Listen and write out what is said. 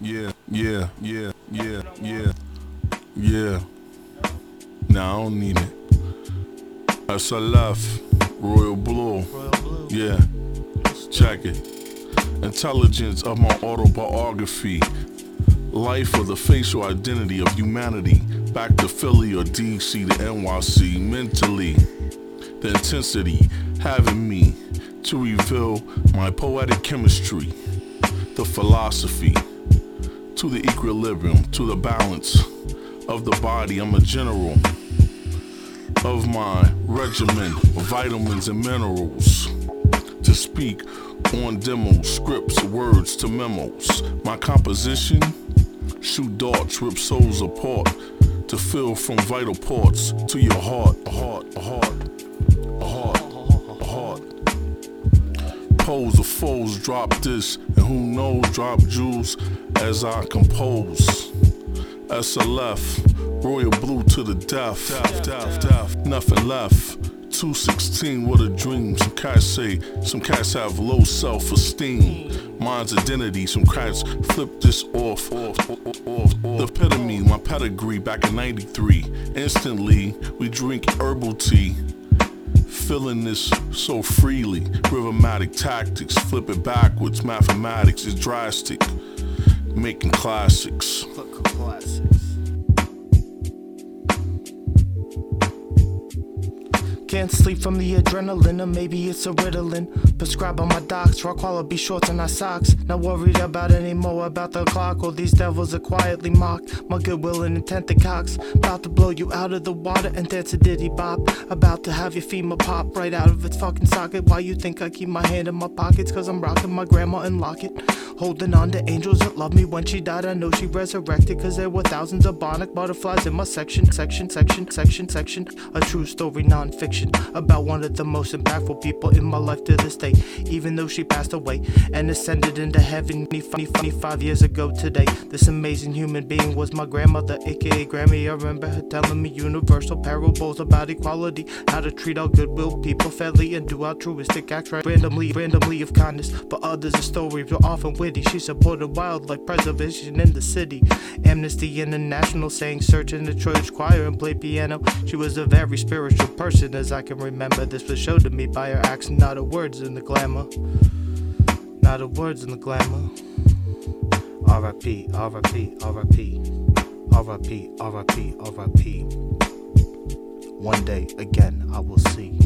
yeah, yeah, yeah, yeah, yeah, yeah. Nah, I don't need it. As a left, Royale Blue, yeah, check it. Intelligence of my autobiography. Life of the facial identity of humanity. Back to Philly or DC to NYC. Mentally, the intensity having me to reveal my poetic chemistry, the philosophy, to the equilibrium, to the balance of the body. I'm a general of my regimen of vitamins and minerals to speak on demos, scripts, words to memos. My composition shoot darts, rip souls apart to fill from vital parts to your heart, heart, a heart, a heart, a heart. Pose of foes, drop this, and who knows, drop jewels as I compose. SLF, Royale Blue to the death, death, death, death. nothing left. 216, what a dream. Some cats say, some cats have low self esteem. Mine's identity, some cats flip this off, off, off, off, off. The epitome, my pedigree back in 93. Instantly, we drink herbal tea. Feeling this so freely. Rhythmatic tactics, flip it backwards. Mathematics is drastic. Making classics. Classics. Can't sleep from the adrenaline, or maybe it's a Ritalin. Prescribed by my docs, raw quality shorts and not socks. Not worried about anymore about the clock. All these devils are quietly mock. My goodwill and intent the cocks. About to blow you out of the water and dance a diddy bop. About to have your femur pop right out of its fucking socket. Why you think I keep my hand in my pockets? Cause I'm rocking my grandma and locket. Holding on to angels that loved me when she died. I know she resurrected. Cause there were thousands of bionic butterflies in my section, section, section, section, section. A true story, non fiction about one of the most impactful people in my life to this day. Even though she passed away and ascended into heaven 25 years ago today. This amazing human being was my grandmother, aka Grammy. I remember her telling me universal parables about equality, how to treat all goodwill people fairly and do altruistic acts randomly, randomly of kindness. But others, the stories were often witty. She supported wildlife preservation in the city. Amnesty International sang search in the church choir and played piano. She was a very spiritual person, as I can remember. This was showed to me by her acts, not her words in the glamour. Not her words in the glamour. R.I.P. R.I.P. R.I.P. R.I.P. R.I.P. R.I.P. One day again I will see.